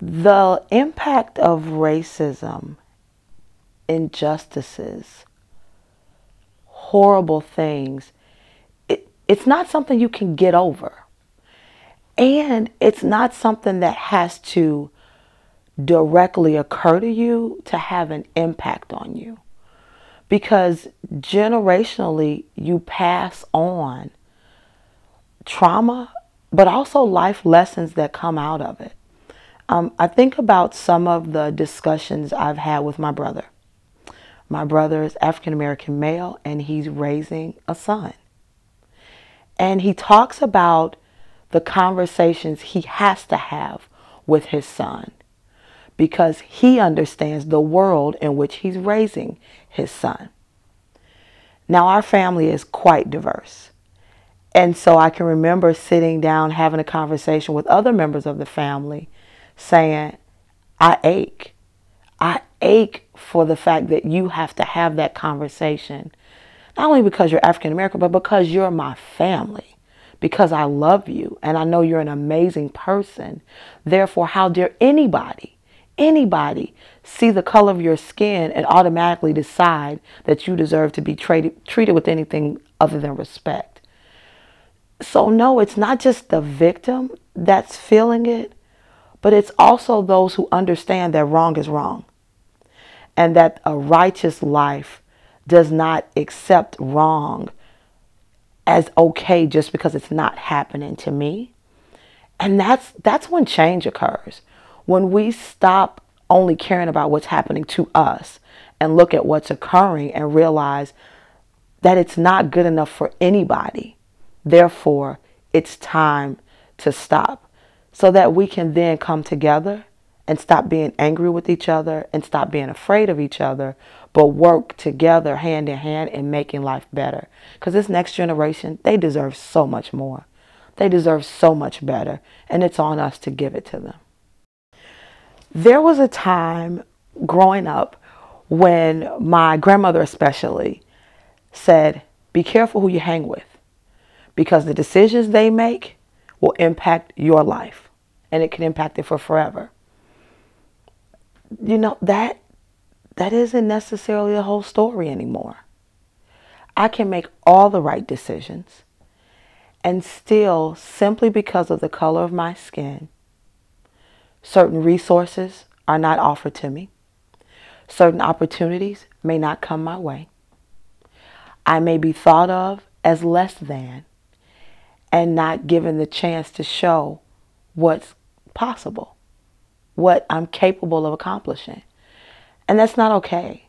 the impact of racism, injustices, horrible things, it, it's not something you can get over. And it's not something that has to directly occur to you to have an impact on you. Because generationally, you pass on trauma, but also life lessons that come out of it. Um, I think about some of the discussions I've had with my brother. My brother is African American male and he's raising a son. And he talks about the conversations he has to have with his son because he understands the world in which he's raising his son. Now, our family is quite diverse. And so I can remember sitting down having a conversation with other members of the family saying, I ache. I ache for the fact that you have to have that conversation. Not only because you're African American, but because you're my family. Because I love you and I know you're an amazing person. Therefore, how dare anybody, anybody see the color of your skin and automatically decide that you deserve to be treated, treated with anything other than respect? So, no, it's not just the victim that's feeling it, but it's also those who understand that wrong is wrong and that a righteous life does not accept wrong as okay just because it's not happening to me. And that's that's when change occurs. When we stop only caring about what's happening to us and look at what's occurring and realize that it's not good enough for anybody Therefore, it's time to stop so that we can then come together and stop being angry with each other and stop being afraid of each other, but work together hand in hand in making life better. Because this next generation, they deserve so much more. They deserve so much better, and it's on us to give it to them. There was a time growing up when my grandmother, especially, said, Be careful who you hang with because the decisions they make will impact your life and it can impact it for forever. You know, that that isn't necessarily the whole story anymore. I can make all the right decisions and still simply because of the color of my skin, certain resources are not offered to me. Certain opportunities may not come my way. I may be thought of as less than and not given the chance to show what's possible, what I'm capable of accomplishing. And that's not okay.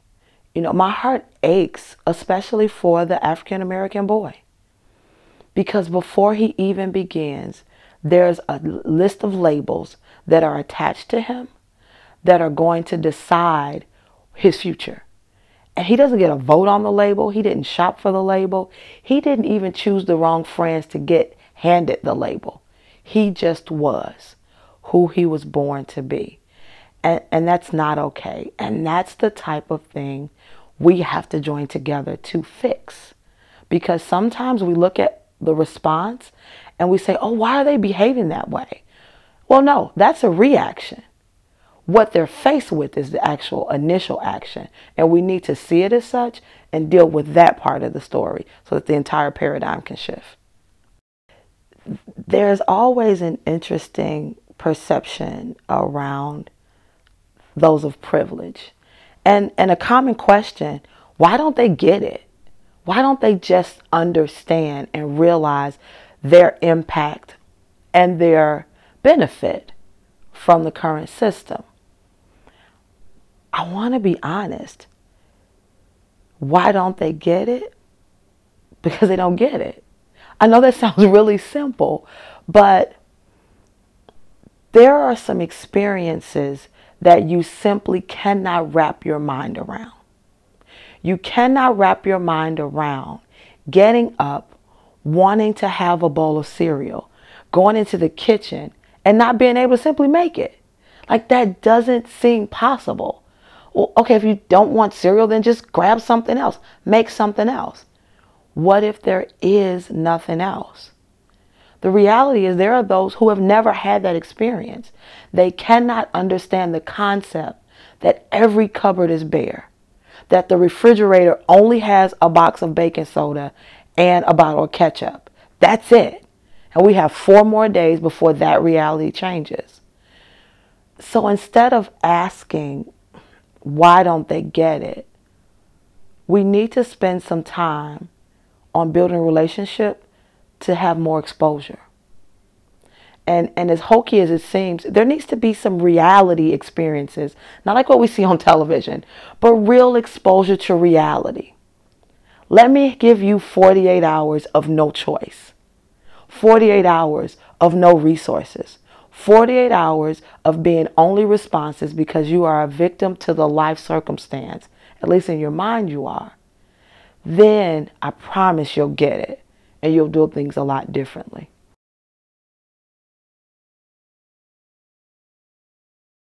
You know, my heart aches, especially for the African American boy. Because before he even begins, there's a list of labels that are attached to him that are going to decide his future. And he doesn't get a vote on the label. He didn't shop for the label. He didn't even choose the wrong friends to get handed the label. He just was who he was born to be. And, and that's not okay. And that's the type of thing we have to join together to fix. Because sometimes we look at the response and we say, oh, why are they behaving that way? Well, no, that's a reaction. What they're faced with is the actual initial action. And we need to see it as such and deal with that part of the story so that the entire paradigm can shift. There's always an interesting perception around those of privilege. And, and a common question why don't they get it? Why don't they just understand and realize their impact and their benefit from the current system? I want to be honest. Why don't they get it? Because they don't get it. I know that sounds really simple, but there are some experiences that you simply cannot wrap your mind around. You cannot wrap your mind around getting up, wanting to have a bowl of cereal, going into the kitchen, and not being able to simply make it. Like that doesn't seem possible. Well, okay, if you don't want cereal, then just grab something else, make something else. What if there is nothing else? The reality is, there are those who have never had that experience. They cannot understand the concept that every cupboard is bare, that the refrigerator only has a box of baking soda and a bottle of ketchup. That's it. And we have four more days before that reality changes. So instead of asking, why don't they get it? We need to spend some time on building relationship to have more exposure. And, and as hokey as it seems, there needs to be some reality experiences, not like what we see on television, but real exposure to reality. Let me give you 48 hours of no choice, 48 hours of no resources, 48 hours of being only responses because you are a victim to the life circumstance, at least in your mind you are. Then I promise you'll get it and you'll do things a lot differently.